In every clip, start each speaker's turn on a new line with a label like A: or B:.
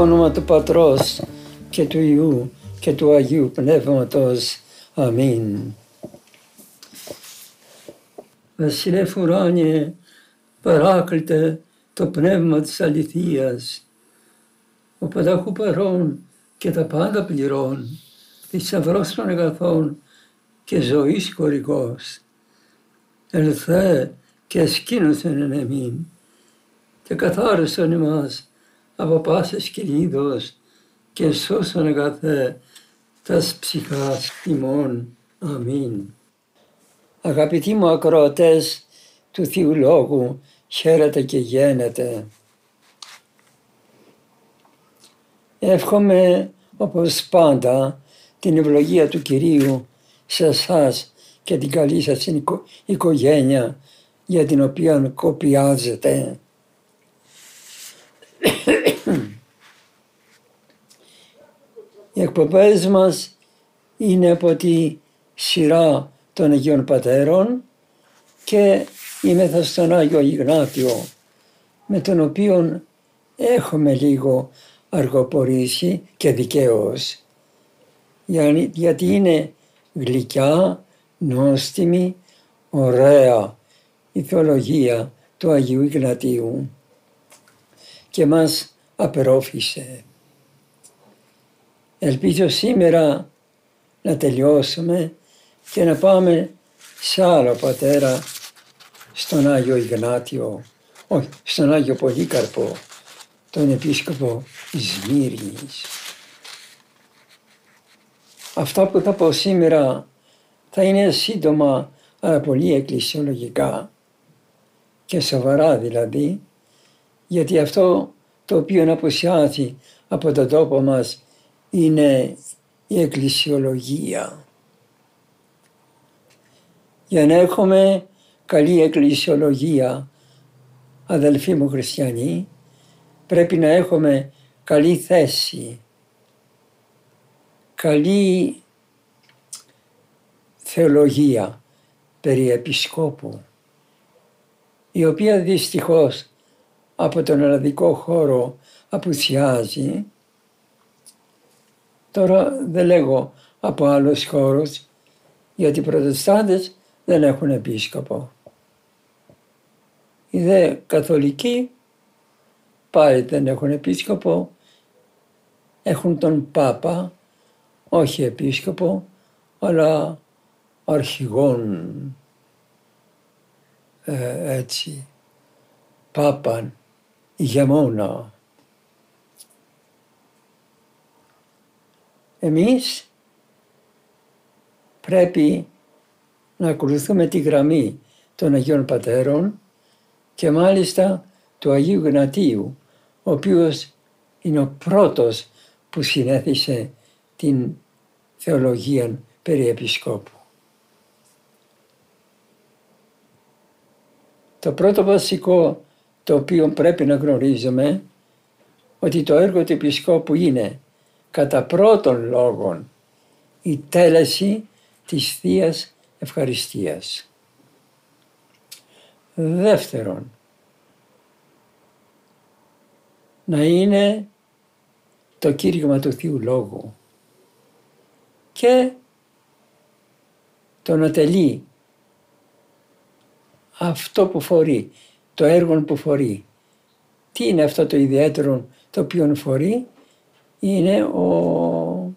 A: Όνομα του Πατρός και του Ιού και του Αγίου Πνεύματος. Αμήν. Βασιλεύ ουράνιε, παράκλητε το πνεύμα της αληθείας, ο πανταχού παρών και τα πάντα πληρών, θησαυρός των αγαθών και ζωής χορηγός. Ελθέ και σκήνωσεν εν εμήν και καθάρισον εμάς από πάσης κινήτος και σώσον αγαθέ τας ψυχάς ημών. Αμήν. Αγαπητοί μου ακροατές του Θείου Λόγου, χαίρετε και γένετε. Εύχομαι όπως πάντα την ευλογία του Κυρίου σε εσά και την καλή σας οικογένεια για την οποία κοπιάζετε. Οι εκπομπές μας είναι από τη σειρά των Αγίων Πατέρων και είμαι στον Άγιο Ιγνάτιο με τον οποίο έχουμε λίγο αργοπορήσει και δικαίως γιατί είναι γλυκιά, νόστιμη, ωραία η θεολογία του Αγίου Ιγνατίου και μας απερόφησε. Ελπίζω σήμερα να τελειώσουμε και να πάμε σε άλλο πατέρα, στον Άγιο Ιγνάτιο, όχι, στον Άγιο Πολύκαρπο, τον Επίσκοπο Σμύρνης. Αυτά που θα πω σήμερα θα είναι σύντομα αλλά πολύ εκκλησιολογικά και σοβαρά δηλαδή, γιατί αυτό το οποίο αποσιάζει από τον τόπο μας είναι η εκκλησιολογία. Για να έχουμε καλή εκκλησιολογία, αδελφοί μου χριστιανοί, πρέπει να έχουμε καλή θέση, καλή θεολογία περί επισκόπου, η οποία δυστυχώς από τον ελλαδικό χώρο απουσιάζει. Τώρα δεν λέγω από άλλους χώρους, γιατί οι προτεστάντες δεν έχουν επίσκοπο. Οι δε καθολικοί πάλι δεν έχουν επίσκοπο, έχουν τον Πάπα, όχι επίσκοπο, αλλά αρχηγόν, ε, έτσι, Πάπαν, ηγεμόνα. Εμείς πρέπει να ακολουθούμε τη γραμμή των Αγίων Πατέρων και μάλιστα του Αγίου Γνατίου, ο οποίος είναι ο πρώτος που συνέθισε την θεολογία περί επισκόπου. Το πρώτο βασικό το οποίο πρέπει να γνωρίζουμε ότι το έργο του επισκόπου είναι κατά πρώτον λόγον η τέλεση της Θείας Ευχαριστίας. Δεύτερον, να είναι το κήρυγμα του Θείου Λόγου και το να τελεί αυτό που φορεί, το έργο που φορεί. Τι είναι αυτό το ιδιαίτερο το οποίο φορεί, είναι ο...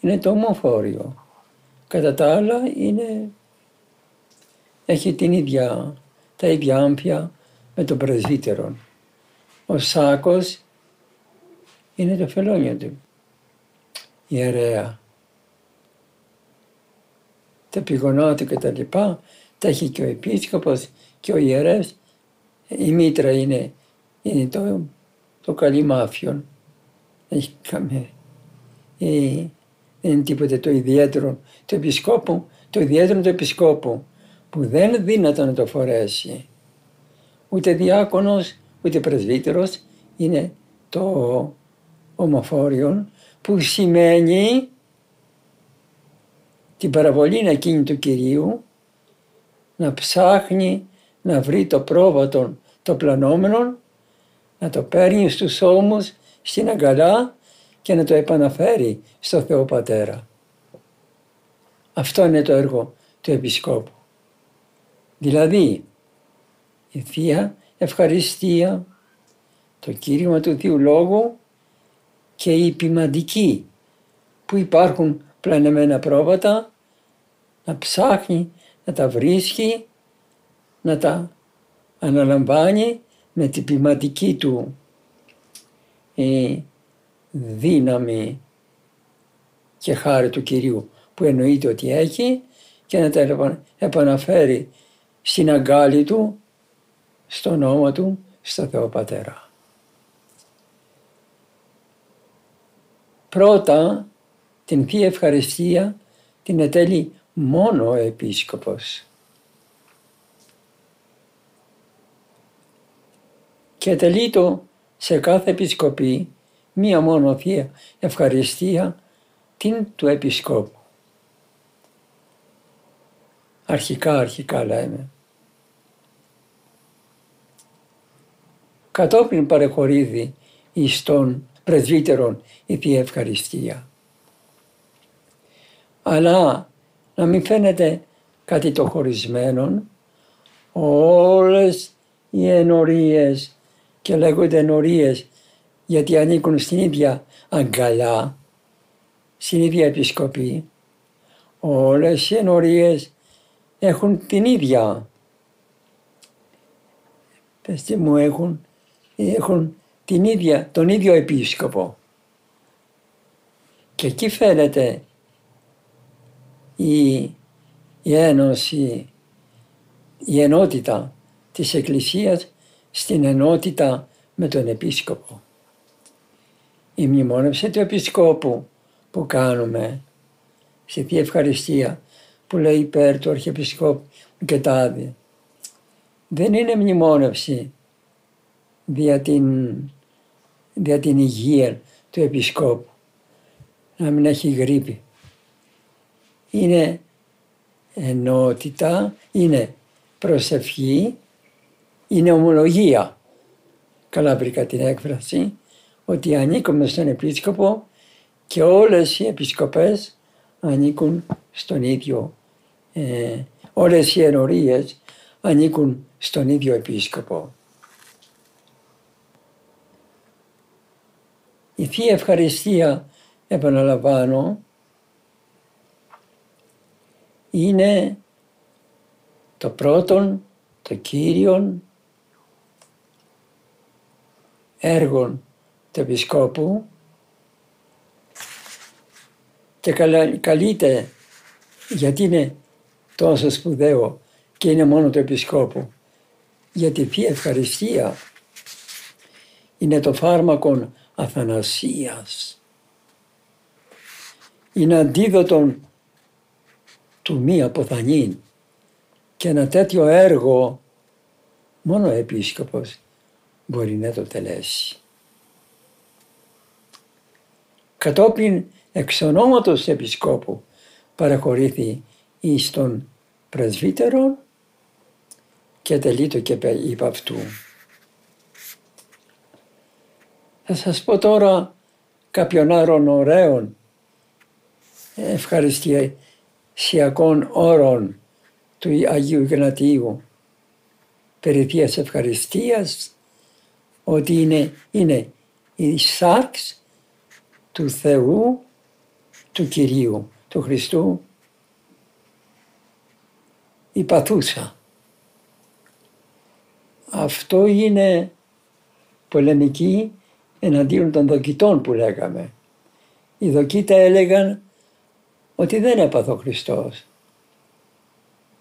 A: είναι το ομοφόριο. Κατά τα άλλα είναι... έχει την ίδια τα ίδια άμπια με τον πρεσβύτερο. Ο Σάκος είναι το φελόνιο του, ιερέα. τα πηγονά του κτλ. Τα, τα έχει και ο επίσκοπος και ο ιερεύς. Η μήτρα είναι, είναι το, το καλή μάφιον. Έχει καμία. Ε, δεν είναι τίποτε το ιδιαίτερο του επισκόπου, το ιδιαίτερο του επισκόπου που δεν δύνατο να το φορέσει. Ούτε διάκονος, ούτε πρεσβύτερος είναι το ομοφόριον που σημαίνει την παραβολή εκείνη του Κυρίου να ψάχνει να βρει το πρόβατο το πλανόμενο, να το παίρνει στους ώμους, στην αγκαλά και να το επαναφέρει στο Θεό Πατέρα. Αυτό είναι το έργο του Επισκόπου. Δηλαδή, η Θεία Ευχαριστία, το κήρυγμα του Θείου Λόγου και η ποιμαντική που υπάρχουν πλανεμένα πρόβατα, να ψάχνει, να τα βρίσκει, να τα αναλαμβάνει με την ποιηματική του ε, δύναμη και χάρη του Κυρίου που εννοείται ότι έχει και να τα επαναφέρει στην αγκάλη του, στον νόμο του, στο Θεό Πατέρα. Πρώτα την Θεία Ευχαριστία την ετέλει μόνο ο Επίσκοπος. Και τελεί το σε κάθε επισκοπή μία μόνο Θεία Ευχαριστία την του Επισκόπου. Αρχικά, αρχικά λέμε. Κατόπιν παρεχωρίδη εις τον πρεσβύτερον η Θεία Ευχαριστία αλλά να μην φαίνεται κάτι το χωρισμένο. Όλες οι ενορίες και λέγονται ενορίες γιατί ανήκουν στην ίδια αγκαλιά, στην ίδια επισκοπή. Όλες οι ενορίες έχουν την ίδια. Πεςτε μου έχουν, έχουν την ίδια, τον ίδιο επίσκοπο. Και εκεί φαίνεται η, η ένωση, η ενότητα της Εκκλησίας στην ενότητα με τον Επίσκοπο. Η μνημόνευση του Επισκόπου που κάνουμε στη Θεία Ευχαριστία που λέει υπέρ του Αρχιεπισκόπου και τα άδεια. Δεν είναι μνημόνευση δια την, δια την υγεία του Επισκόπου να μην έχει γρήπη είναι ενότητα, είναι προσευχή, είναι ομολογία. Καλά βρήκα την έκφραση ότι ανήκουμε στον επίσκοπο και όλες οι επισκοπές ανήκουν στον ίδιο, ε, όλες οι ενορίες ανήκουν στον ίδιο επίσκοπο. Η Θεία Ευχαριστία, επαναλαμβάνω, είναι το πρώτον, το κύριον έργο του Επισκόπου και καλείται γιατί είναι τόσο σπουδαίο και είναι μόνο του Επισκόπου. Γιατί η Ευχαριστία είναι το φάρμακο αθανασίας. Είναι αντίδοτον του μη αποθανήν. Και ένα τέτοιο έργο μόνο ο επίσκοπος μπορεί να το τελέσει. Κατόπιν εξ ονόματος επισκόπου παραχωρήθη εις τον πρεσβύτερο και τελείτο και υπ' αυτού. Θα σας πω τώρα κάποιον άλλον ωραίων ευχαριστία σιακών όρων του Αγίου Ιγνατίου περί Θείας Ευχαριστίας ότι είναι, είναι η σάρξ του Θεού, του Κυρίου, του Χριστού, η παθούσα. Αυτό είναι πολεμική εναντίον των δοκιτών που λέγαμε. Οι δοκίτα έλεγαν ότι δεν έπαθε ο Χριστός.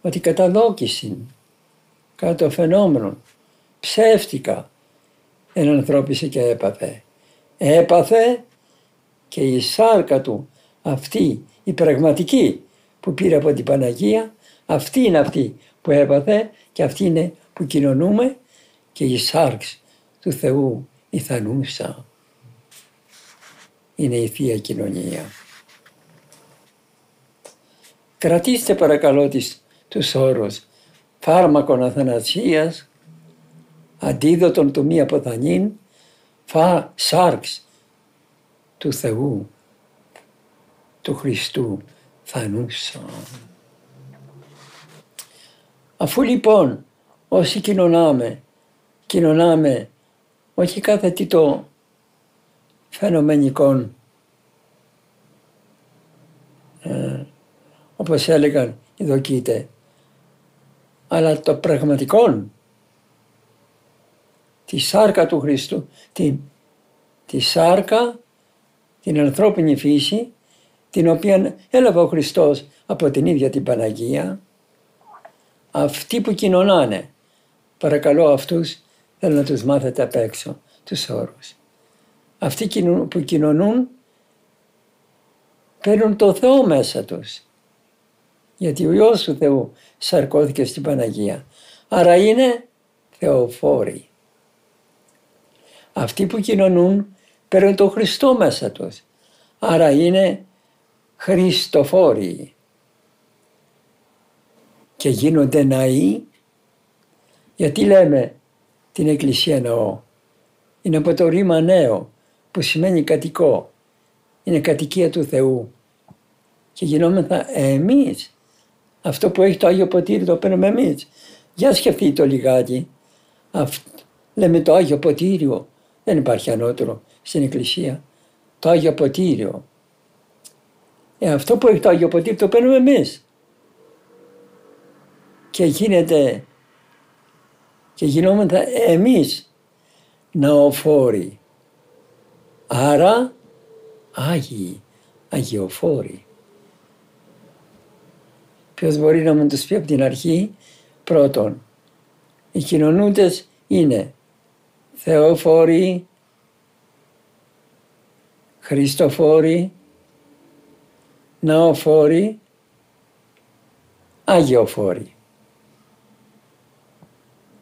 A: ότι κατά δόκιση, κατά το φαινόμενο, ψεύτικα ενανθρώπισε και έπαθε. Έπαθε και η σάρκα του αυτή η πραγματική που πήρε από την Παναγία, αυτή είναι αυτή που έπαθε και αυτή είναι που κοινωνούμε και η σάρξ του Θεού η θανούσα. Είναι η Θεία Κοινωνία. Κρατήστε παρακαλώ τις, τους όρους φάρμακον αθανασίας, αντίδοτον του μη αποθανήν, φα, σάρξ του Θεού, του Χριστού θανούσα. Αφού λοιπόν όσοι κοινωνάμε, κοινωνάμε όχι κάθε τι το φαινομενικό, ε, όπως έλεγαν οι δοκίτε, αλλά το πραγματικό, τη σάρκα του Χριστού, την, τη σάρκα, την ανθρώπινη φύση, την οποία έλαβε ο Χριστός από την ίδια την Παναγία, αυτοί που κοινωνάνε, παρακαλώ αυτούς θέλω να τους μάθετε απ' έξω, τους όρους. Αυτοί που κοινωνούν παίρνουν το Θεό μέσα τους. Γιατί ο Υιός του Θεού σαρκώθηκε στην Παναγία. Άρα είναι θεοφόροι. Αυτοί που κοινωνούν παίρνουν το Χριστό μέσα τους. Άρα είναι χριστοφόροι. Και γίνονται ναοί. Γιατί λέμε την Εκκλησία ναό. Είναι από το ρήμα νέο που σημαίνει κατοικό. Είναι κατοικία του Θεού. Και γινόμεθα εμείς αυτό που έχει το Άγιο Ποτήρι το παίρνουμε εμείς. Για σκεφτείτε το λιγάκι. λέμε το Άγιο Ποτήριο. Δεν υπάρχει ανώτερο στην Εκκλησία. Το Άγιο Ποτήριο. Ε, αυτό που έχει το Άγιο Ποτήριο το παίρνουμε εμείς. Και γίνεται και γινόμαστε εμείς ναοφόροι. Άρα Άγιοι, Αγιοφόροι. Ποιος μπορεί να μου τους πει από την αρχή. Πρώτον, οι κοινωνούντες είναι Θεοφόροι, Χριστοφόροι, Ναοφόροι, Άγιοφόροι.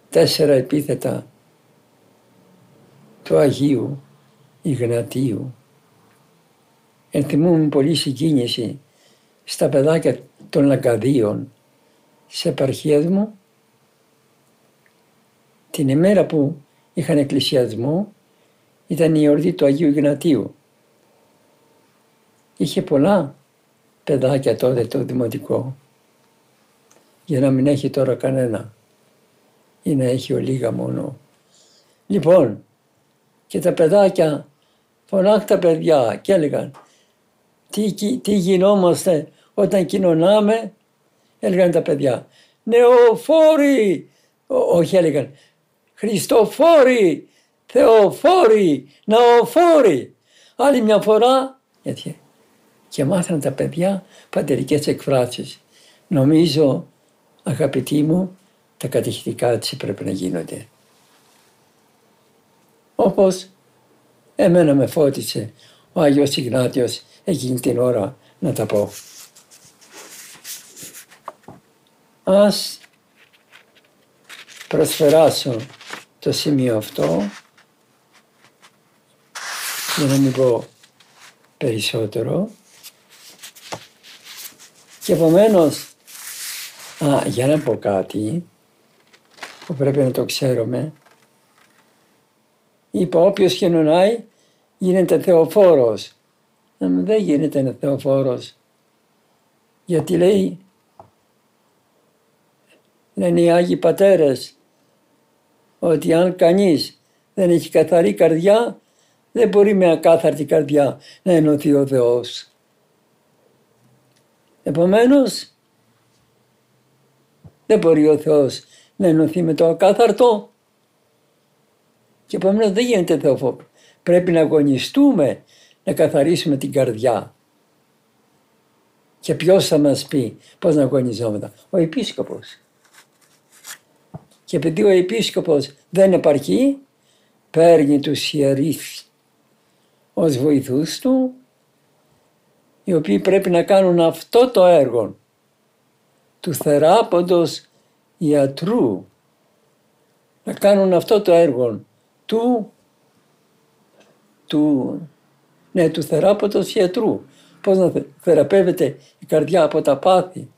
A: Τέσσερα επίθετα του Αγίου Ιγνατίου. Ενθυμούμε πολύ συγκίνηση στα παιδάκια των Λαγκαδίων σε επαρχία μου την ημέρα που είχαν εκκλησιασμό ήταν η εορτή του Αγίου Ιγνατίου. Είχε πολλά παιδάκια τότε το δημοτικό για να μην έχει τώρα κανένα ή να έχει ο λίγα μόνο. Λοιπόν, και τα παιδάκια φωνάχτα παιδιά και έλεγαν τι, τι γινόμαστε όταν κοινωνάμε, έλεγαν τα παιδιά, νεοφόροι, όχι έλεγαν, Χριστοφόροι, Θεοφόροι, Ναοφόροι. Άλλη μια φορά, γιατί και μάθανε τα παιδιά πατερικές εκφράσεις. Νομίζω, αγαπητοί μου, τα κατηχητικά έτσι πρέπει να γίνονται. Όπως εμένα με φώτισε ο Άγιος Ιγνάτιος εκείνη την ώρα να τα πω. Ας προσφεράσω το σημείο αυτό. Για να μην πω περισσότερο. Και επομένως, για να πω κάτι που πρέπει να το ξέρουμε. Είπα όποιος κοινωνάει γίνεται θεοφόρος δεν γίνεται θεοφόρος. Γιατί λέει λένε οι Άγιοι Πατέρες ότι αν κανείς δεν έχει καθαρή καρδιά δεν μπορεί με ακάθαρτη καρδιά να ενωθεί ο Θεός. Επομένως δεν μπορεί ο Θεός να ενωθεί με το ακάθαρτο και επομένως δεν γίνεται θεοφόρο. Πρέπει να αγωνιστούμε να καθαρίσουμε την καρδιά. Και ποιος θα μας πει πώς να αγωνιζόμαστε. Ο επίσκοπος. Και επειδή ο επίσκοπος δεν επαρκεί, παίρνει τους ιερείς ως βοηθούς του, οι οποίοι πρέπει να κάνουν αυτό το έργο του θεράποντος ιατρού, να κάνουν αυτό το έργο του, του, ναι, του θεράποντος ιατρού. Πώς να θεραπεύεται η καρδιά από τα πάθη,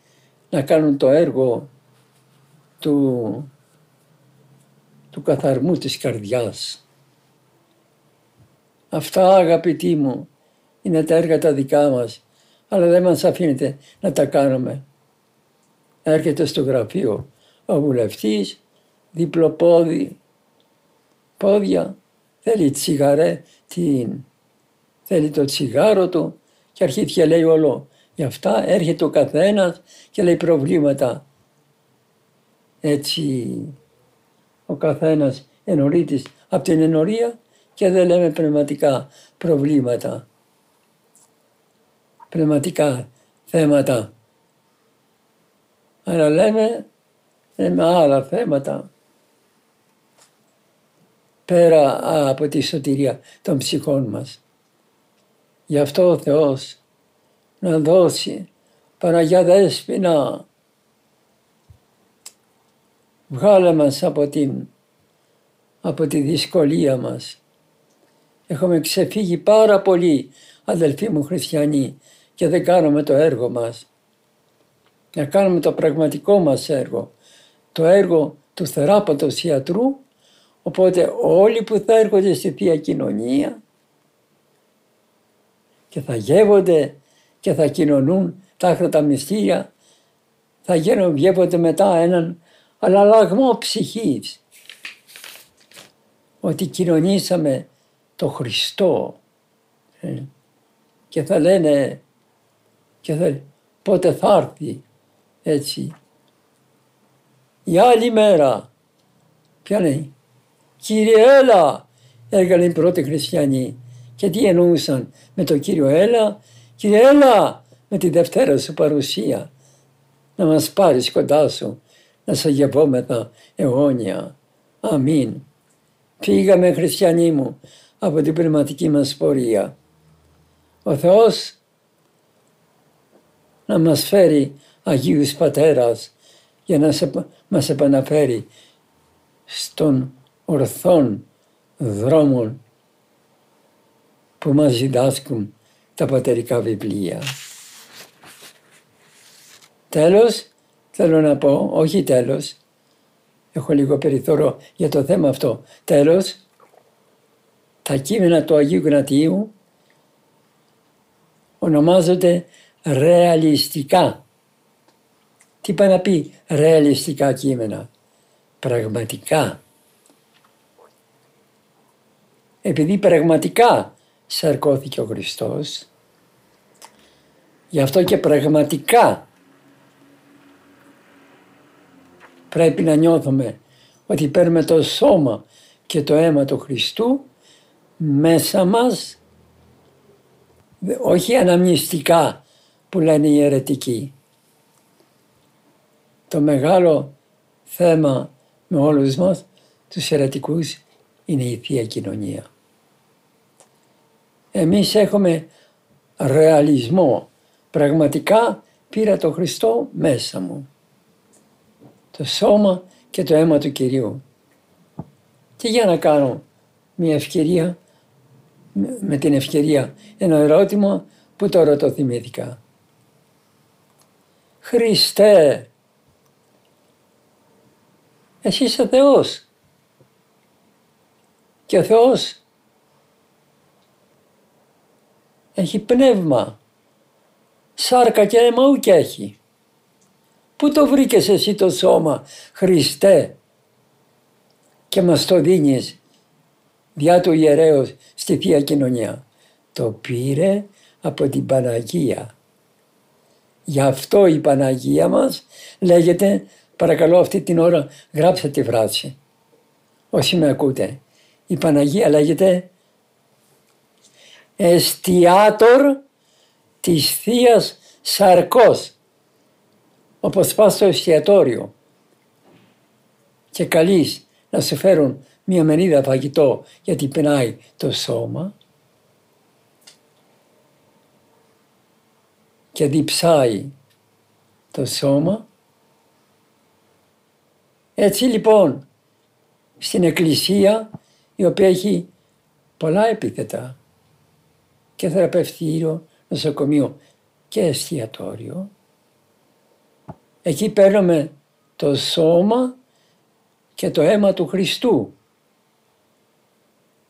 A: να κάνουν το έργο του, του καθαρμού της καρδιάς. Αυτά αγαπητοί μου είναι τα έργα τα δικά μας, αλλά δεν μας αφήνεται να τα κάνουμε. Έρχεται στο γραφείο ο βουλευτής, διπλοπόδι, πόδια, θέλει τσιγαρέ, την, θέλει το τσιγάρο του και αρχίζει και λέει όλο. Γι' αυτά έρχεται ο καθένας και λέει προβλήματα. Έτσι ο καθένας ενωρίτης από την ενορία και δεν λέμε πνευματικά προβλήματα, πνευματικά θέματα. Αλλά λέμε, λέμε άλλα θέματα πέρα από τη σωτηρία των ψυχών μας. Γι' αυτό ο Θεός να δώσει Παναγιά Δέσποινα βγάλε μας από, την, από τη δυσκολία μας Έχουμε ξεφύγει πάρα πολύ αδελφοί μου χριστιανοί και δεν κάνουμε το έργο μας. Να κάνουμε το πραγματικό μας έργο, το έργο του θεράπατος ιατρού, οπότε όλοι που θα έρχονται στη Θεία Κοινωνία και θα γεύονται και θα κοινωνούν τα τα μυστήρια, θα γίνουν, γεύονται μετά έναν αλλαγμό ψυχής. Ότι κοινωνήσαμε το Χριστό ε, και θα λένε και θα, πότε θα έρθει έτσι. Η άλλη μέρα, ποια λέει, Κύριε έλα, έλεγαν οι πρώτοι χριστιανοί. Και τι εννοούσαν με το Κύριο έλα, Κύριε έλα με τη Δευτέρα σου παρουσία, να μας πάρεις κοντά σου, να σε γευόμεθα αιώνια. Αμήν. Φύγαμε χριστιανοί μου από την πνευματική μας πορεία. Ο Θεός να μας φέρει Αγίους Πατέρας για να σε, μας επαναφέρει στον ορθόν δρόμο που μας διδάσκουν τα πατερικά βιβλία. Τέλος, θέλω να πω, όχι τέλος, έχω λίγο περιθώριο για το θέμα αυτό. Τέλος, τα κείμενα του Αγίου Γνατίου ονομάζονται ρεαλιστικά. Τι πάει να πει ρεαλιστικά κείμενα; Πραγματικά. Επειδή πραγματικά σαρκώθηκε ο Χριστός, γι' αυτό και πραγματικά πρέπει να νιώθουμε ότι παίρνουμε το σώμα και το αίμα του Χριστού μέσα μας, όχι αναμνηστικά που λένε οι αιρετικοί. Το μεγάλο θέμα με όλους μας, τους αιρετικούς, είναι η Θεία Κοινωνία. Εμείς έχουμε ρεαλισμό. Πραγματικά πήρα το Χριστό μέσα μου. Το σώμα και το αίμα του Κυρίου. Και για να κάνω μια ευκαιρία με την ευκαιρία ένα ερώτημα που τώρα το θυμήθηκα. Χριστέ, εσύ είσαι Θεός και ο Θεός έχει πνεύμα, σάρκα και αίμα ούκ έχει. Πού το βρήκες εσύ το σώμα, Χριστέ, και μας το δίνεις διά του ιερέως στη Θεία Κοινωνία. Το πήρε από την Παναγία. Γι' αυτό η Παναγία μας λέγεται, παρακαλώ αυτή την ώρα γράψτε τη φράση, όσοι με ακούτε. Η Παναγία λέγεται εστιάτορ της θείας σαρκός, όπως πας στο εστιατόριο και καλείς να σου φέρουν μια μερίδα φαγητό γιατί πεινάει το σώμα και διψάει το σώμα. Έτσι λοιπόν στην εκκλησία η οποία έχει πολλά επίθετα και θεραπευτήριο, νοσοκομείο και εστιατόριο. Εκεί παίρνουμε το σώμα και το αίμα του Χριστού.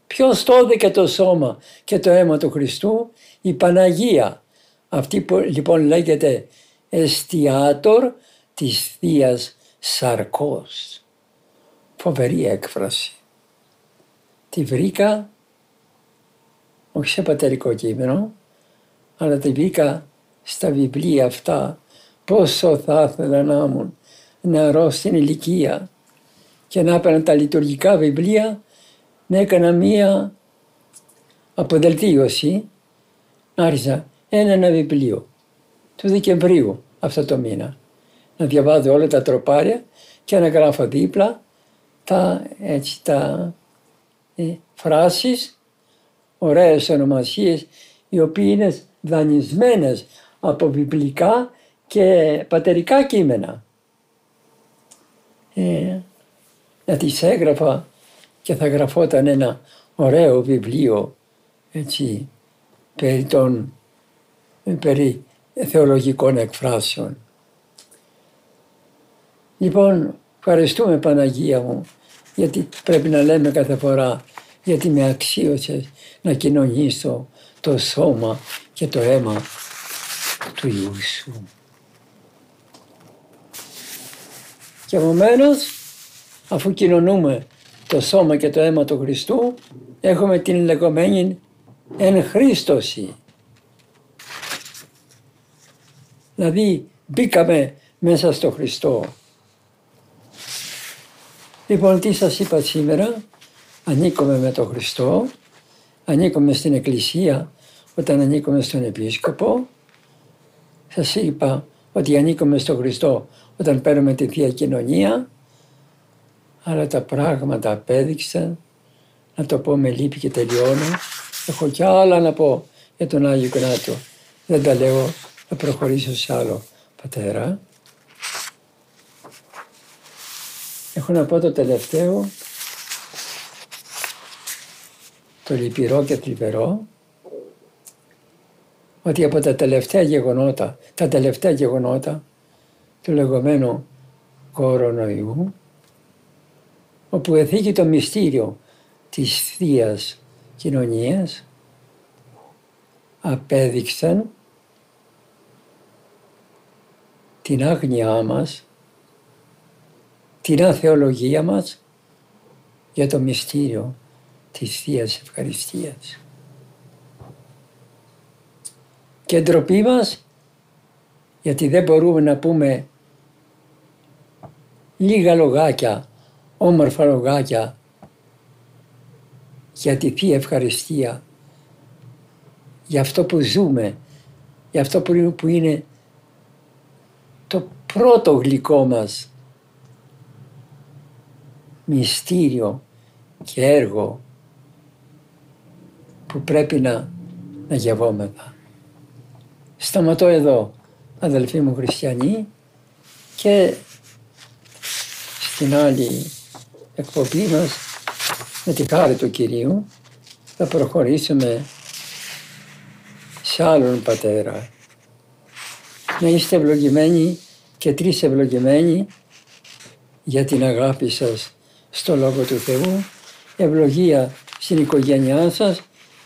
A: Ποιος το έδωκε το σώμα και το αίμα του Χριστού, η Παναγία. Αυτή που λοιπόν λέγεται εστιάτορ της Θείας Σαρκός. Φοβερή έκφραση. Τη βρήκα όχι σε πατερικό κείμενο, αλλά τη βρήκα στα βιβλία αυτά. Πόσο θα ήθελα να ήμουν νεαρό στην ηλικία και να έπαιρνα τα λειτουργικά βιβλία να έκανα μία αποδελτίωση. Άρχισα ένα-ένα βιβλίο του Δεκεμβρίου αυτό το μήνα. Να διαβάζω όλα τα τροπάρια και να γράφω δίπλα τα, έτσι, τα ε, φράσεις, ωραίες ονομασίες, οι οποίες είναι δανεισμένες από βιβλικά και πατερικά κείμενα. Ε, να τις έγραφα και θα γραφόταν ένα ωραίο βιβλίο έτσι, περί, των, περί θεολογικών εκφράσεων. Λοιπόν, ευχαριστούμε Παναγία μου, γιατί πρέπει να λέμε κάθε φορά, γιατί με αξίωσες να κοινωνήσω το σώμα και το αίμα του Ιησού. Και επομένω, αφού κοινωνούμε το σώμα και το αίμα του Χριστού, έχουμε την λεγόμενη εν Χριστώση. Δηλαδή μπήκαμε μέσα στο Χριστό. Λοιπόν, τι σας είπα σήμερα, ανήκουμε με τον Χριστό, ανήκουμε στην Εκκλησία όταν ανήκουμε στον Επίσκοπο. Σας είπα ότι ανήκουμε στον Χριστό όταν παίρνουμε τη Θεία Κοινωνία, αλλά τα πράγματα απέδειξαν, να το πω με λύπη και τελειώνω, έχω κι άλλα να πω για τον Άγιο Γνάτο. Δεν τα λέω, θα προχωρήσω σε άλλο πατέρα. Έχω να πω το τελευταίο, το λυπηρό και θλιβερό, ότι από τα τελευταία γεγονότα, τα τελευταία γεγονότα του λεγόμενου κορονοϊού, όπου εθίγει το μυστήριο της θείας Κοινωνίας, απέδειξαν την άγνοιά μας, την αθεολογία μας για το μυστήριο της Θείας Ευχαριστίας. Και ντροπή μας, γιατί δεν μπορούμε να πούμε λίγα λογάκια, όμορφα λογάκια για τη Θεία Ευχαριστία, για αυτό που ζούμε, για αυτό που είναι το πρώτο γλυκό μας μυστήριο και έργο που πρέπει να, να γευόμεθα. Σταματώ εδώ, αδελφοί μου χριστιανοί, και στην άλλη εκπομπή μας, με τη χάρη του Κυρίου, θα προχωρήσουμε σε άλλον πατέρα. Να είστε ευλογημένοι και τρεις ευλογημένοι για την αγάπη σας στο Λόγο του Θεού, ευλογία στην οικογένειά σας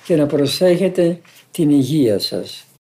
A: και να προσέχετε την υγεία σας.